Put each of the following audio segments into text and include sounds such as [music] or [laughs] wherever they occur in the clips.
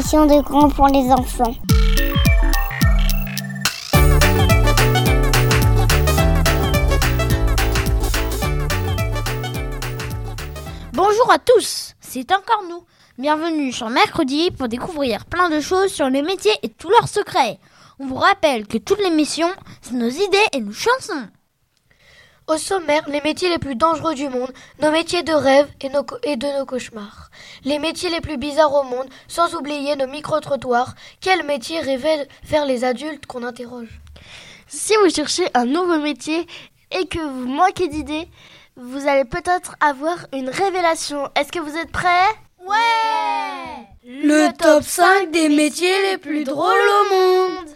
De grands pour les enfants. Bonjour à tous, c'est encore nous. Bienvenue sur Mercredi pour découvrir plein de choses sur les métiers et tous leurs secrets. On vous rappelle que toute l'émission, c'est nos idées et nos chansons. Au sommaire, les métiers les plus dangereux du monde, nos métiers de rêve et, nos co- et de nos cauchemars. Les métiers les plus bizarres au monde, sans oublier nos micro-trottoirs. Quel métier révèle faire les adultes qu'on interroge? Si vous cherchez un nouveau métier et que vous manquez d'idées, vous allez peut-être avoir une révélation. Est-ce que vous êtes prêts? Ouais Le top 5 des métiers les plus drôles au monde.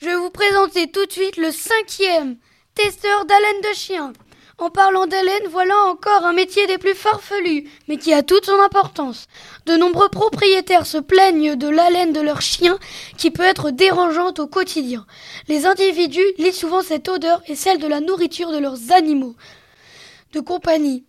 Je vais vous présenter tout de suite le cinquième, testeur d'haleine de chien. En parlant d'haleine, voilà encore un métier des plus farfelus, mais qui a toute son importance. De nombreux propriétaires se plaignent de l'haleine de leur chien qui peut être dérangeante au quotidien. Les individus lient souvent cette odeur et celle de la nourriture de leurs animaux de compagnie,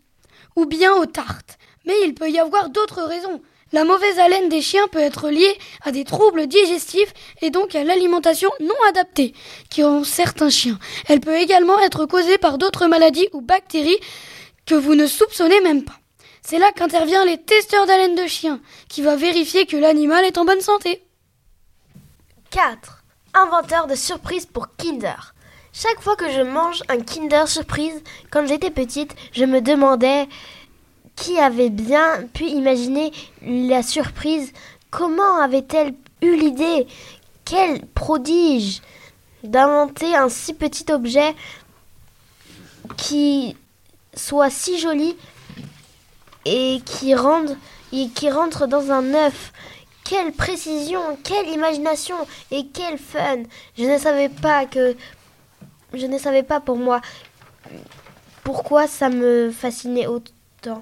ou bien aux tartes. Mais il peut y avoir d'autres raisons. La mauvaise haleine des chiens peut être liée à des troubles digestifs et donc à l'alimentation non adaptée qui ont certains chiens. Elle peut également être causée par d'autres maladies ou bactéries que vous ne soupçonnez même pas. C'est là qu'intervient les testeurs d'haleine de chien, qui va vérifier que l'animal est en bonne santé. 4. Inventeur de surprises pour Kinder. Chaque fois que je mange un Kinder Surprise, quand j'étais petite, je me demandais qui avait bien pu imaginer la surprise. Comment avait-elle eu l'idée? Quel prodige d'inventer un si petit objet qui soit si joli et qui rentre dans un œuf? Quelle précision, quelle imagination et quel fun. Je ne savais pas que je ne savais pas pour moi pourquoi ça me fascinait autant.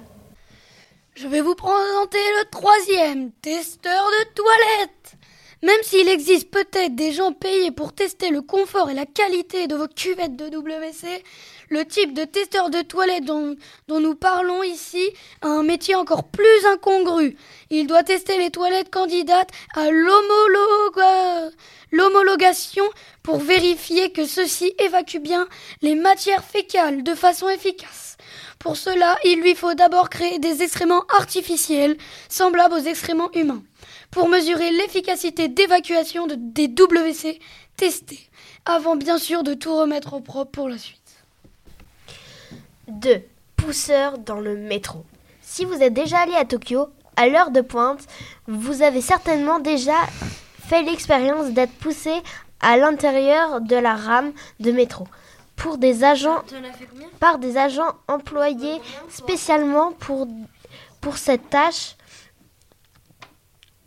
Je vais vous présenter le troisième, testeur de toilette. Même s'il existe peut-être des gens payés pour tester le confort et la qualité de vos cuvettes de WC, le type de testeur de toilette dont, nous parlons ici a un métier encore plus incongru. Il doit tester les toilettes candidates à l'homologa- l'homologation pour vérifier que ceux-ci évacuent bien les matières fécales de façon efficace. Pour cela, il lui faut d'abord créer des excréments artificiels, semblables aux excréments humains, pour mesurer l'efficacité d'évacuation de- des WC testés, avant bien sûr de tout remettre au propre pour la suite. 2. Pousseur dans le métro. Si vous êtes déjà allé à Tokyo, à l'heure de pointe, vous avez certainement déjà fait l'expérience d'être poussé à l'intérieur de la rame de métro pour des agents par des agents employés spécialement pour, pour cette tâche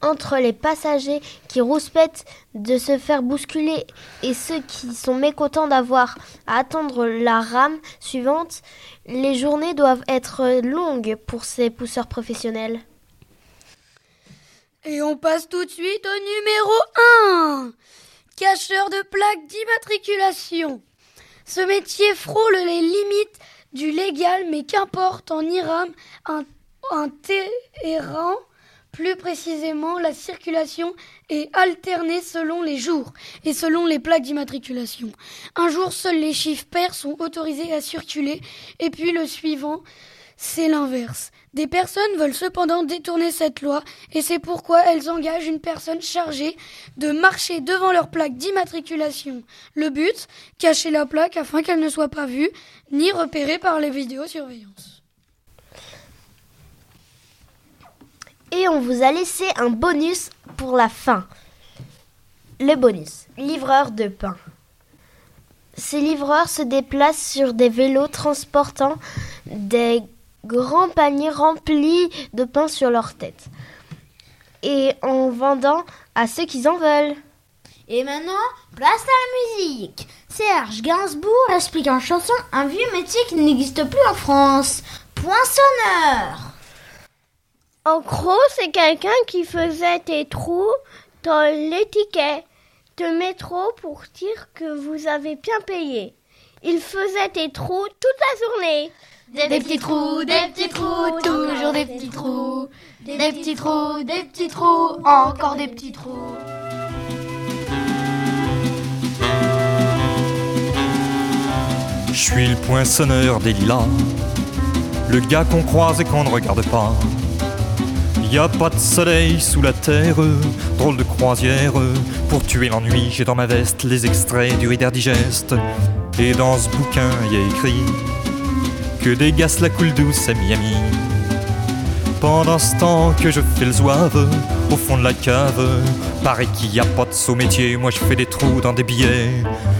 entre les passagers qui rouspètent de se faire bousculer et ceux qui sont mécontents d'avoir à attendre la rame suivante, les journées doivent être longues pour ces pousseurs professionnels. Et on passe tout de suite au numéro 1 Cacheur de plaques d'immatriculation. Ce métier frôle les limites du légal, mais qu'importe en Iram un, terrain, plus précisément la circulation est alternée selon les jours et selon les plaques d'immatriculation. Un jour, seuls les chiffres pairs sont autorisés à circuler, et puis le suivant, c'est l'inverse. Des personnes veulent cependant détourner cette loi et c'est pourquoi elles engagent une personne chargée de marcher devant leur plaque d'immatriculation. Le but, cacher la plaque afin qu'elle ne soit pas vue ni repérée par les vidéosurveillances. Et on vous a laissé un bonus pour la fin. Le bonus, livreur de pain. Ces livreurs se déplacent sur des vélos transportant des grands paniers remplis de pain sur leur tête. et en vendant à ceux qui en veulent. Et maintenant, place à la musique. Serge Gainsbourg explique en chanson un vieux métier qui n'existe plus en France. Poinçonneur. En gros, c'est quelqu'un qui faisait des trous dans l'étiquette de métro pour dire que vous avez bien payé. Il faisait des trous toute la journée. Des, petits trous, des petits trous, toujours des petits trous. Des petits trous, des petits trous, encore des petits trous. Je suis le poinçonneur des lilas, le gars qu'on croise et qu'on ne regarde pas. Y a pas de soleil sous la terre, drôle de croisière. Pour tuer l'ennui, j'ai dans ma veste les extraits du Reader Digest. Et dans ce bouquin, y a écrit que des gars la coule douce à Miami. Pendant ce temps que je fais le zouave au fond de la cave, paraît qu'il y a pas de saut métier. Moi je fais des trous dans des billets.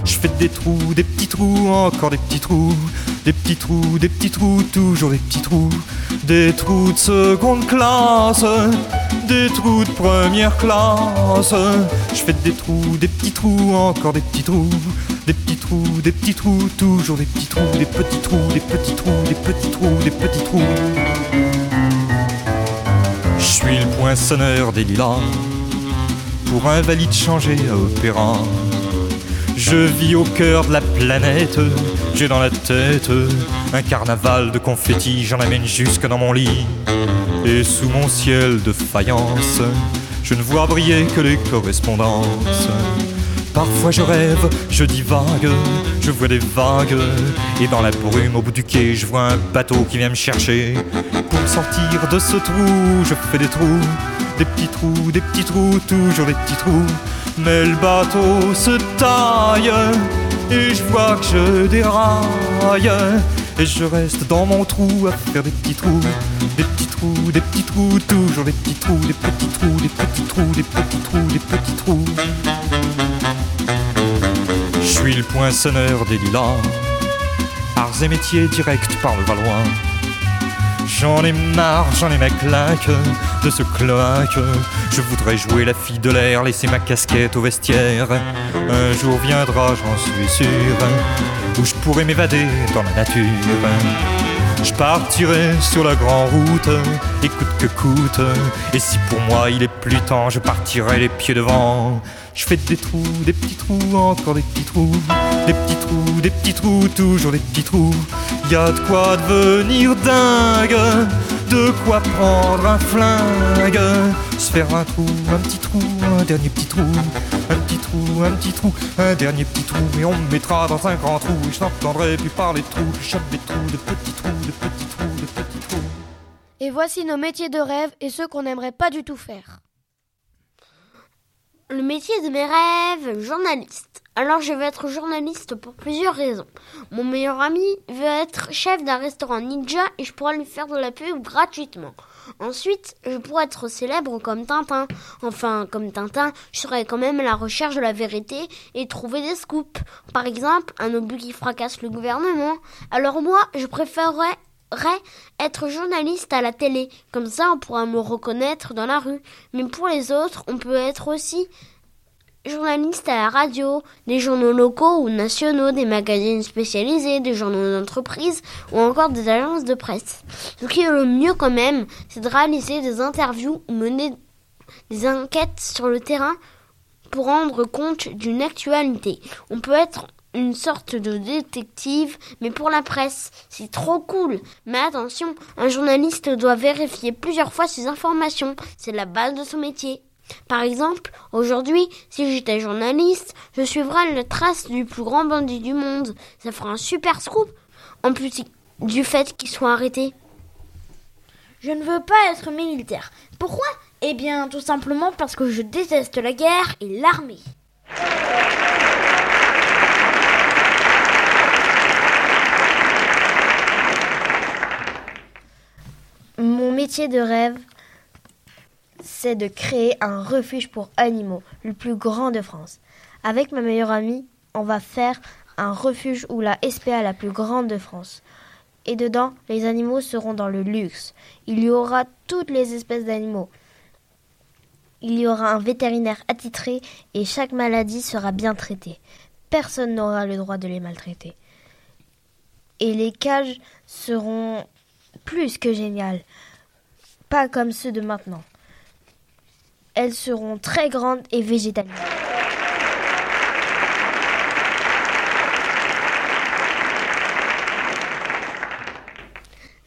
Je fais des trous, des petits trous, encore des petits trous. Des petits trous, des petits trous, toujours des petits trous. Des trous de seconde classe, des trous de première classe. Je fais des trous, des petits trous, encore des petits trous. Des petits trous, des petits trous, toujours des petits trous, des petits trous, des petits trous, des petits trous, des petits trous. Je suis le poinçonneur des lilas, pour un valide changé à opéra. Je vis au cœur de la planète, j'ai dans la tête un carnaval de confettis, j'en amène jusque dans mon lit. Et sous mon ciel de faïence, je ne vois briller que les correspondances. Parfois je rêve, je divague, je vois des vagues, et dans la brume au bout du quai, je vois un bateau qui vient me chercher. Pour sortir de ce trou, je fais des trous, des petits trous, des petits trous, toujours des petits trous. Mais le bateau se taille, et je vois que je déraille. Et je reste dans mon trou à faire des petits trous, des petits trous, des petits trous, toujours des petits trous, des petits trous, des petits trous, des petits trous, des petits trous. Je suis le poinçonneur des lilas, arts et métiers directs par le Valois. J'en ai marre, j'en ai ma claque de ce cloaque. Je voudrais jouer la fille de l'air, laisser ma casquette au vestiaire. Un jour viendra, j'en suis sûr, où je pourrai m'évader dans la nature. Je partirai sur la grande route, et coûte que coûte. Et si pour moi il est plus temps, je partirai les pieds devant. Je fais des trous, des petits trous, encore des petits trous, des petits trous, des petits trous, toujours des petits trous. Y a de quoi devenir dingue, de quoi prendre un flingue, se faire un trou, un petit trou, un dernier petit trou, un petit trou, un petit trou, un dernier petit trou, et on me mettra dans un grand trou, et je n'entendrai plus parler de trous, je chope des trous, de petits trous, de petits trous, de petits trous. Et voici nos métiers de rêve et ceux qu'on n'aimerait pas du tout faire. Le métier de mes rêves, journaliste. Alors je veux être journaliste pour plusieurs raisons. Mon meilleur ami veut être chef d'un restaurant ninja et je pourrais lui faire de la pub gratuitement. Ensuite, je pourrais être célèbre comme Tintin. Enfin, comme Tintin, je serais quand même à la recherche de la vérité et trouver des scoops. Par exemple, un obus qui fracasse le gouvernement. Alors moi, je préférerais être journaliste à la télé. Comme ça, on pourra me reconnaître dans la rue. Mais pour les autres, on peut être aussi journaliste à la radio, des journaux locaux ou nationaux, des magazines spécialisés, des journaux d'entreprise ou encore des agences de presse. Ce qui est le mieux quand même, c'est de réaliser des interviews ou mener des enquêtes sur le terrain pour rendre compte d'une actualité. On peut être une sorte de détective, mais pour la presse. C'est trop cool. Mais attention, un journaliste doit vérifier plusieurs fois ses informations. C'est la base de son métier. Par exemple, aujourd'hui, si j'étais journaliste, je suivrais la trace du plus grand bandit du monde. Ça fera un super scoop. En plus du fait qu'il soit arrêté. Je ne veux pas être militaire. Pourquoi? Eh bien, tout simplement parce que je déteste la guerre et l'armée. Mon métier de rêve, c'est de créer un refuge pour animaux, le plus grand de France. Avec ma meilleure amie, on va faire un refuge ou la SPA la plus grande de France. Et dedans, les animaux seront dans le luxe. Il y aura toutes les espèces d'animaux. Il y aura un vétérinaire attitré et chaque maladie sera bien traitée. Personne n'aura le droit de les maltraiter. Et les cages seront plus que géniales. Pas comme ceux de maintenant. Elles seront très grandes et végétalisées.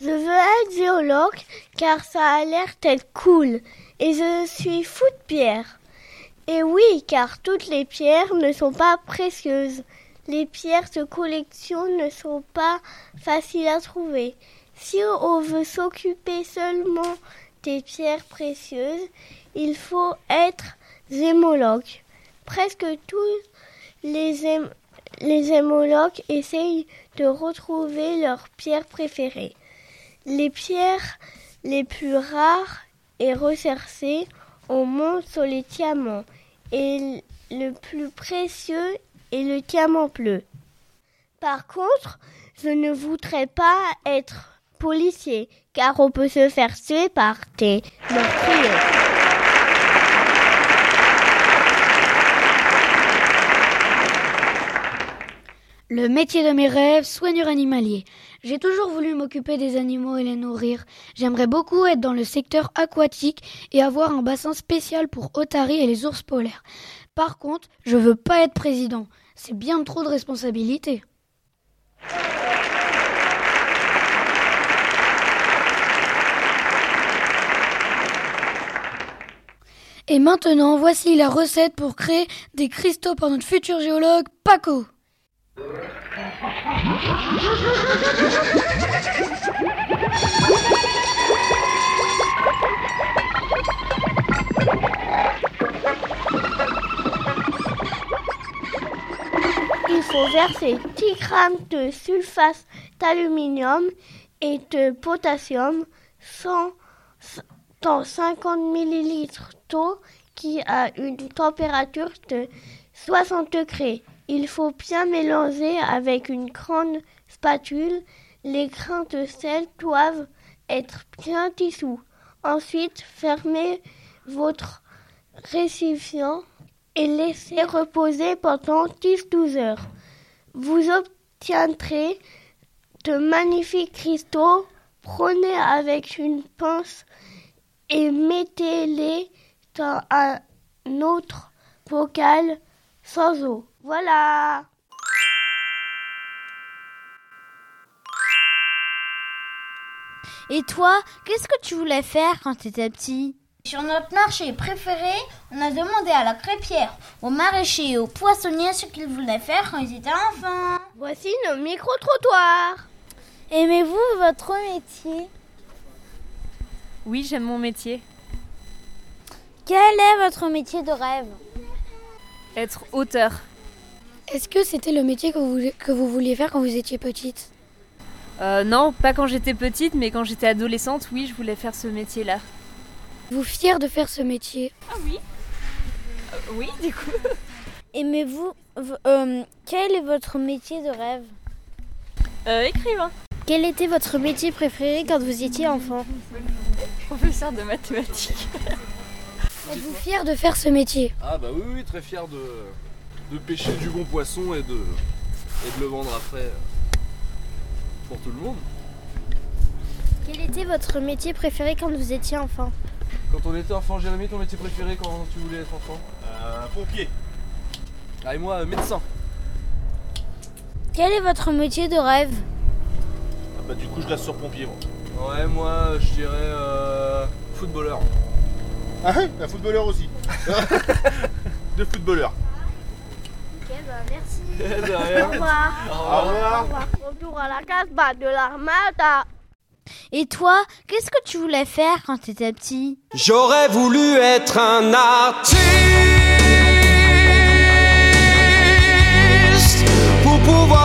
Je veux être géologue car ça a l'air d'être cool et je suis fou de pierres. Et oui, car toutes les pierres ne sont pas précieuses. Les pierres de collection ne sont pas faciles à trouver. Si on veut s'occuper seulement des pierres précieuses, il faut être zémologue. Presque tous les, essayent de retrouver leurs pierres préférées. Les pierres les plus rares et recherchées, on monte sur les diamants. Et le plus précieux est le diamant bleu. Par contre, je ne voudrais pas être policier, car on peut se faire tuer par. Le métier de mes rêves, soigneur animalier. J'ai toujours voulu m'occuper des animaux et les nourrir. J'aimerais beaucoup être dans le secteur aquatique et avoir un bassin spécial pour otaries et les ours polaires. Par contre, je veux pas être président. C'est bien trop de responsabilités. Et maintenant, voici la recette pour créer des cristaux par notre futur géologue Paco. Il faut verser 10 grammes de sulfate d'aluminium et de potassium dans 50 millilitres qui a une température de 60 degrés. Il faut bien mélanger avec une grande spatule. Les grains de sel doivent être bien dissous. Ensuite, fermez votre récipient et laissez reposer pendant 10-12 heures. Vous obtiendrez de magnifiques cristaux. Prenez avec une pince et mettez-les un autre bocal sans eau. Voilà. Et toi, qu'est-ce que tu voulais faire quand tu étais petit? Sur notre marché préféré, on a demandé à la crêpière, au maraîcher et au poissonnier ce qu'ils voulaient faire quand ils étaient enfants. Voici nos micro-trottoirs. Aimez-vous votre métier? Oui, j'aime mon métier. Quel est votre métier de rêve Être auteur. Est-ce que c'était le métier que vous, que vous vouliez faire quand vous étiez petite? Euh, non, pas quand j'étais petite, mais quand j'étais adolescente, oui, je voulais faire ce métier-là. Vous fier de faire ce métier? Ah oui Oui, du coup. [laughs] Aimez-vous euh, Quel est votre métier de rêve? Euh, écrivain. Quel était votre métier préféré quand vous étiez enfant? Professeur de mathématiques. [laughs] Êtes-vous fier de faire ce métier? Ah bah oui, oui, très fier de, de pêcher du bon poisson et de, et de le vendre après euh, pour tout le monde. Quel était votre métier préféré quand vous étiez enfant? Quand on était enfant, Jérémy, ton métier préféré quand tu voulais être enfant? Euh, pompier. Ah et moi, euh, médecin. Quel est votre métier de rêve? Ah bah du coup je reste sur pompier moi. Ouais, moi, je dirais euh, footballeur. Ah ouais, un footballeur aussi. [laughs] De footballeur. Ok, bah merci. [laughs] De rien. Au revoir. Au revoir. Retour à la case de l'armada. Et toi, qu'est-ce que tu voulais faire quand tu étais petit? J'aurais voulu être un artiste pour pouvoir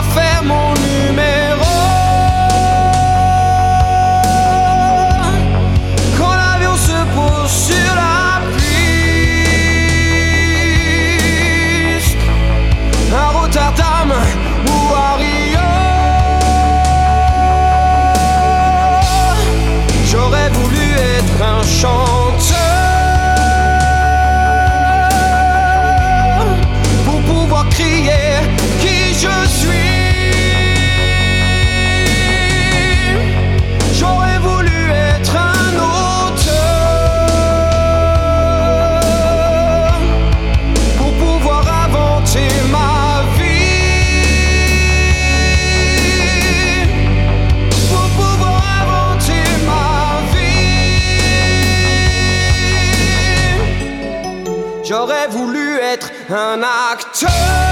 voulu être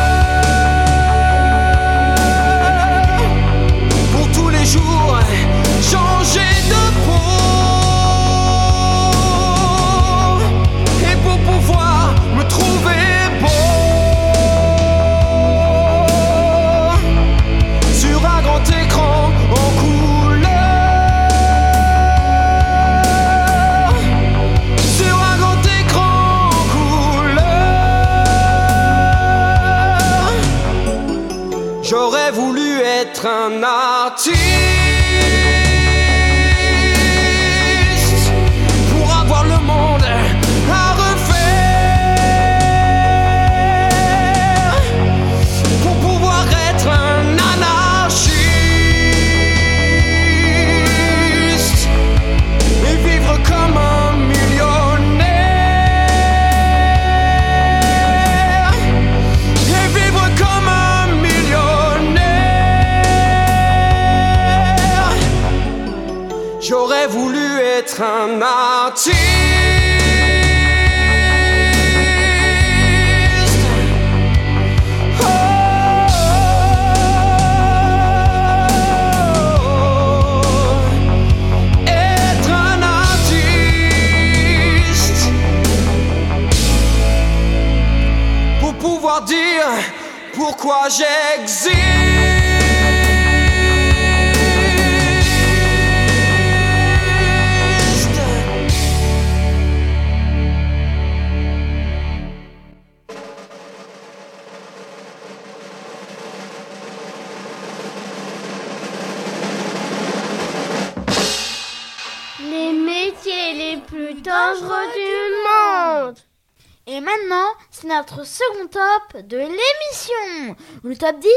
pouvoir dire pourquoi j'existe. Les métiers les plus dangereux du monde. Et maintenant, c'est notre second top de l'émission. Le top 10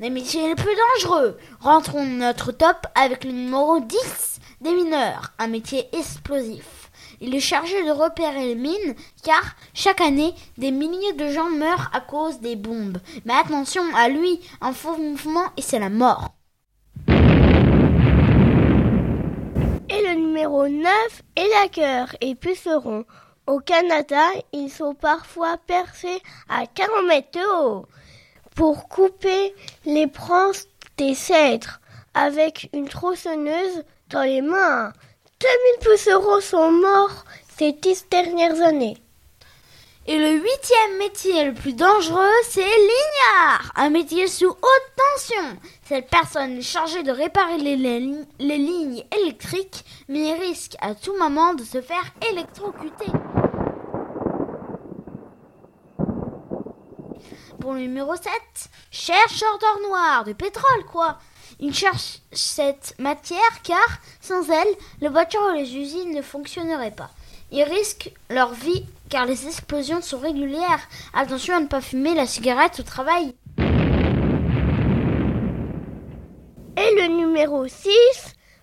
des métiers les plus dangereux. Rentrons notre top avec le numéro 10 des mineurs, un métier explosif. Il est chargé de repérer les mines car chaque année, des milliers de gens meurent à cause des bombes. Mais attention à lui, un faux mouvement et c'est la mort. Et le numéro 9 est la cœur et puceron. Au Canada, ils sont parfois percés à 40 mètres de haut pour couper les branches des cèdres avec une tronçonneuse dans les mains. 2000 pucerons sont morts ces dix dernières années. Et le huitième métier le plus dangereux, c'est l'ignard, un métier sous haute tension. Cette personne est chargée de réparer les, lignes électriques, mais il risque à tout moment de se faire électrocuter. Pour le numéro 7, chercheur d'or noir, de pétrole quoi. Ils cherchent cette matière car sans elle, les voitures et les usines ne fonctionneraient pas. Ils risquent leur vie car les explosions sont régulières. Attention à ne pas fumer la cigarette au travail. Et le numéro 6,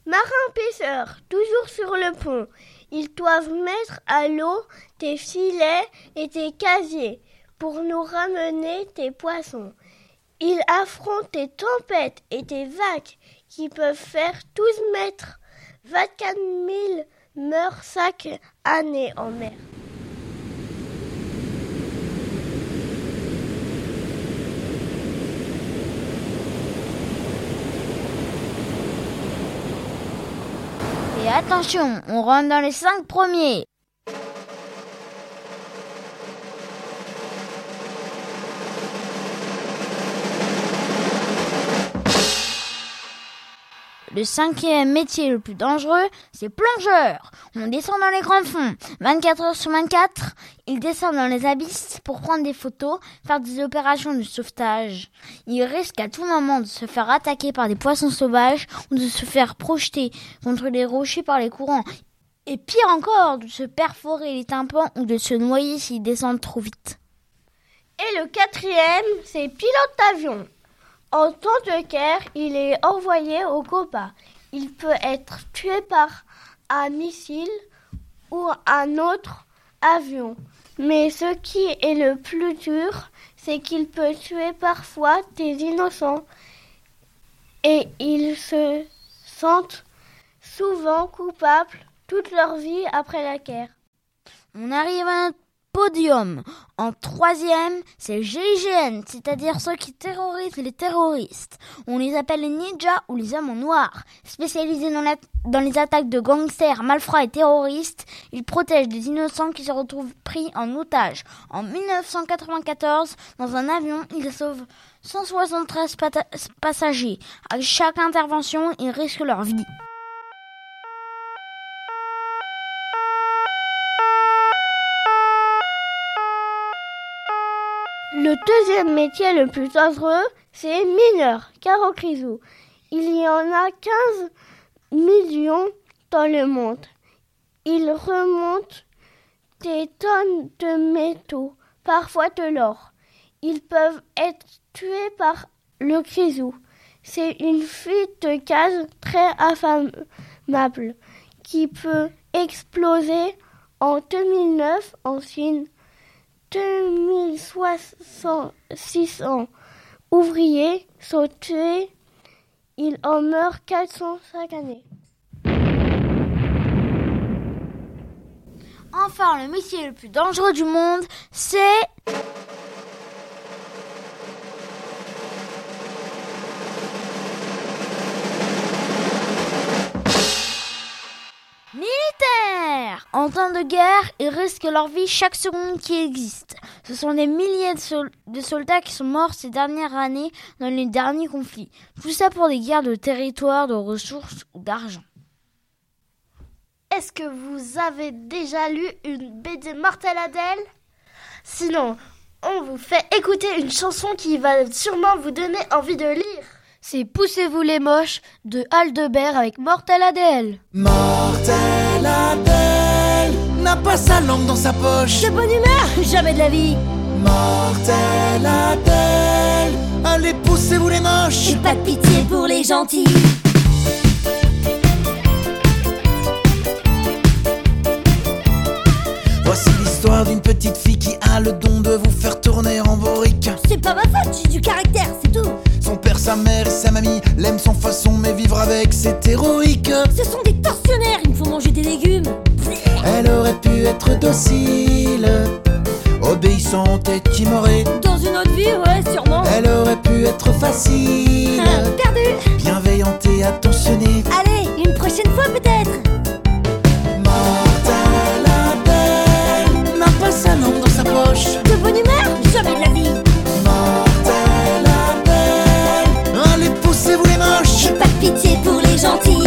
marin-pêcheur, toujours sur le pont. Ils doivent mettre à l'eau tes filets et tes casiers pour nous ramener tes poissons. Ils affrontent tes tempêtes et tes vagues qui peuvent faire 12 mètres. 24 000 meurent chaque année en mer. Et attention, on rentre dans les 5 premiers. Le cinquième métier le plus dangereux, c'est plongeur. On descend dans les grands fonds. 24 heures sur 24, ils descendent dans les abysses pour prendre des photos, faire des opérations de sauvetage. Ils risquent à tout moment de se faire attaquer par des poissons sauvages ou de se faire projeter contre les rochers par les courants. Et pire encore, de se perforer les tympans ou de se noyer s'ils descendent trop vite. Et le quatrième, c'est pilote d'avion. En temps de guerre, il est envoyé au combat. Il peut être tué par un missile ou un autre avion. Mais ce qui est le plus dur, c'est qu'il peut tuer parfois des innocents. Et ils se sentent souvent coupables toute leur vie après la guerre. On arrive à podium. En troisième, c'est GIGN, c'est-à-dire ceux qui terrorisent les terroristes. On les appelle les ninjas ou les hommes en noir. Spécialisés dans, les attaques de gangsters, malfrats et terroristes, ils protègent des innocents qui se retrouvent pris en otage. En 1994, dans un avion, ils sauvent 173 pata- passagers. À chaque intervention, ils risquent leur vie. Le deuxième métier le plus dangereux, c'est mineur, Caro Crisou. Il y en a 15 millions dans le monde. Ils remontent des tonnes de métaux, parfois de l'or. Ils peuvent être tués par le grisou. C'est une fuite de gaz très inflammable qui peut exploser en 2009 en Chine. 2600 ouvriers sont tués. Il en meurt 400 chaque année. Enfin, le métier le plus dangereux du monde, c'est... En temps de guerre, ils risquent leur vie chaque seconde qui existe. Ce sont des milliers de, sol- de soldats qui sont morts ces dernières années dans les derniers conflits. Tout ça pour des guerres de territoire, de ressources ou d'argent. Est-ce que vous avez déjà lu une BD mortelle Adèle? Sinon, on vous fait écouter une chanson qui va sûrement vous donner envie de lire. C'est Poussez-vous les moches de Aldebert avec Mortel Adèle. Mortel Adèle pas sa langue dans sa poche. De bonne humeur Jamais de la vie Mortel Adèle, allez poussez-vous les moches. J'ai pas de pitié pour les gentils Voici l'histoire d'une petite fille qui a le don de vous faire tourner en bourrique. C'est pas ma faute, j'ai du caractère, c'est tout Son père, sa mère et sa mamie l'aiment sans façon, mais vivre avec c'est héroïque. Ce sont des tortionnaires, il me faut manger des légumes Elle aurait pu être docile, obéissante et timorée. Dans une autre vie, ouais, sûrement Elle aurait pu être facile, Ah, Perdu bienveillante et attentionnée. Allez, une prochaine fois peut-être Mortel Adèle n'a pas sa langue dans sa poche. De bonne humeur Jamais de la vie Mortel Adèle, allez poussez-vous les moches. J'ai pas de pitié pour les gentils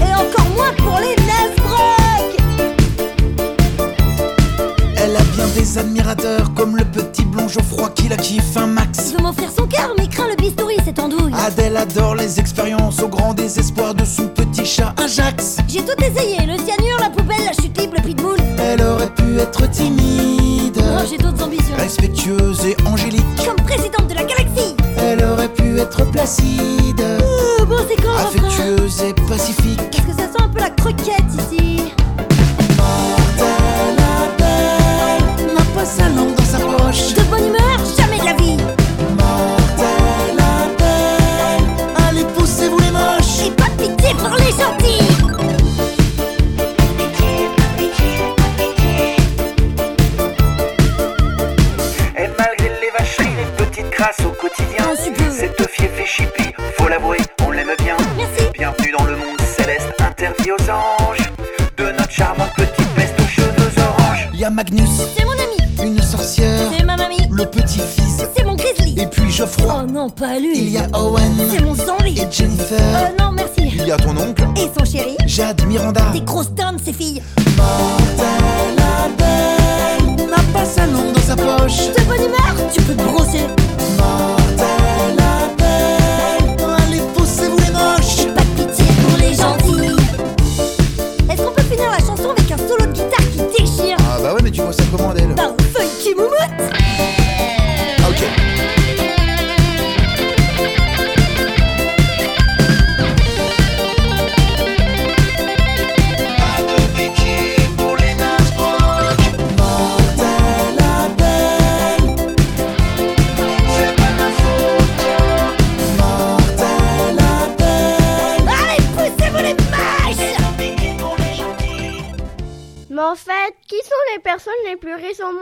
Et encore moins pour les des admirateurs comme le petit blond Geoffroy qui la kiffe un max. Il veut m'offrir son cœur, mais craint le bistouri, cette andouille Adèle adore les expériences au grand désespoir de son petit chat Ajax. J'ai tout essayé, le cyanure, la poubelle, la chute libre, le pitbull Elle aurait pu être timide, Moi j'ai d'autres ambitions respectueuse et angélique. Comme présidente de la galaxie Elle aurait pu être placide, Oh, bon c'est quand affectueuse et pacifique. Aux anges, de notre charmante petite peste aux cheveux oranges. Y a Magnus, C'est mon ami, une sorcière, c'est ma mamie, le petit-fils, c'est mon grizzly. Et puis Geoffroy. Oh non, pas lui. Il y a Owen. C'est mon zombie et Jennifer. Euh, non, merci. Il y a ton oncle, Et son chéri. Jade Miranda. Des grosses dindes, ces filles les plus riches monde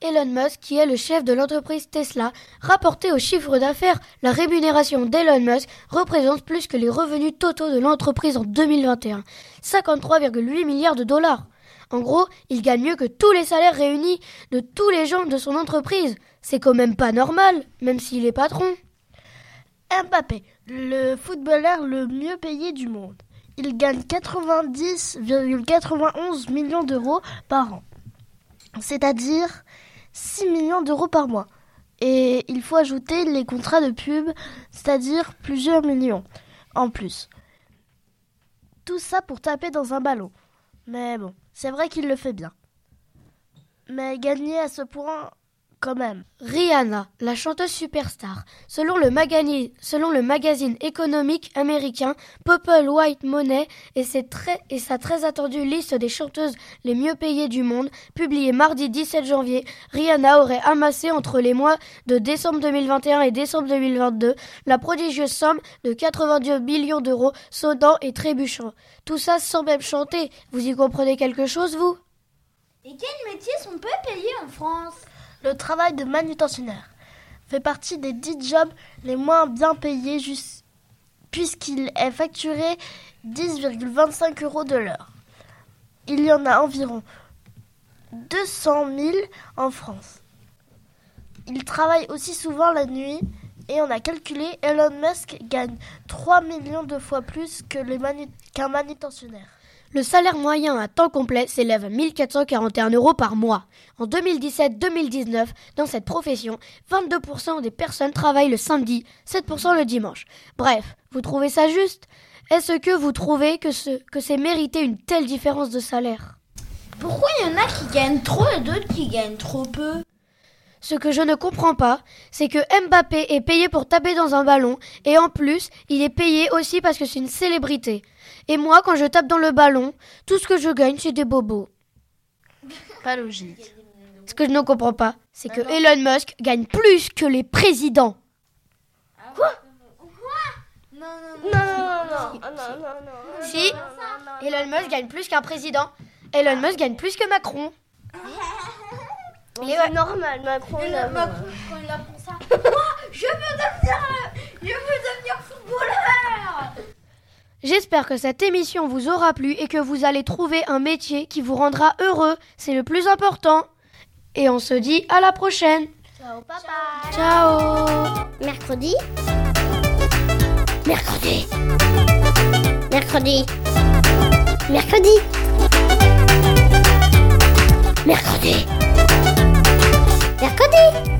Elon Musk, qui est le chef de l'entreprise Tesla, rapporté au chiffre d'affaires, la rémunération d'Elon Musk représente plus que les revenus totaux de l'entreprise en 2021, 53,8 milliards de dollars. En gros, il gagne mieux que tous les salaires réunis de tous les gens de son entreprise. C'est quand même pas normal, même s'il est patron. Mbappé, le footballeur le mieux payé du monde. Il gagne 90,91 millions d'euros par an. C'est-à-dire 6 millions d'euros par mois. Et il faut ajouter les contrats de pub, c'est-à-dire plusieurs millions en plus. Tout ça pour taper dans un ballon. Mais bon, c'est vrai qu'il le fait bien. Mais gagner à ce point, Rihanna, la chanteuse superstar, selon le, magazine, économique américain Purple White Money et, sa très attendue liste des chanteuses les mieux payées du monde, publiée mardi 17 janvier, Rihanna aurait amassé entre les mois de décembre 2021 et décembre 2022 la prodigieuse somme de 82 millions d'euros sonnant et trébuchant. Tout ça sans même chanter. Vous y comprenez quelque chose, vous? Et quels métiers sont peu payés en France? Le travail de manutentionnaire fait partie des 10 jobs les moins bien payés puisqu'il est facturé 10,25 euros de l'heure. Il y en a environ 200 000 en France. Il travaille aussi souvent la nuit et on a calculé Elon Musk gagne 3 millions de fois plus qu'un manutentionnaire. Le salaire moyen à temps complet s'élève à 1441 euros par mois. En 2017-2019, dans cette profession, 22% des personnes travaillent le samedi, 7% le dimanche. Bref, vous trouvez ça juste? Est-ce que vous trouvez que, ce, que c'est mérité une telle différence de salaire? Pourquoi il y en a qui gagnent trop et d'autres qui gagnent trop peu? Ce que je ne comprends pas, c'est que Mbappé est payé pour taper dans un ballon, et en plus, il est payé aussi parce que c'est une célébrité. Et moi, quand je tape dans le ballon, tout ce que je gagne, c'est des bobos. Pas logique. Ce que je ne comprends pas, c'est que Elon Musk gagne plus que les présidents. Quoi non non non, non, non, non, non, Si, Elon Musk gagne plus qu'un président. Elon Musk gagne plus que Macron. C'est normal, Macron. Macron, quand il apprend ça. Moi, je veux devenir, je veux devenir footballeur. J'espère que cette émission vous aura plu et que vous allez trouver un métier qui vous rendra heureux. C'est le plus important. Et on se dit à la prochaine. Ciao papa. Ciao. Mercredi. Mercredi. Mercredi. Mercredi. Mercredi. Mercredi.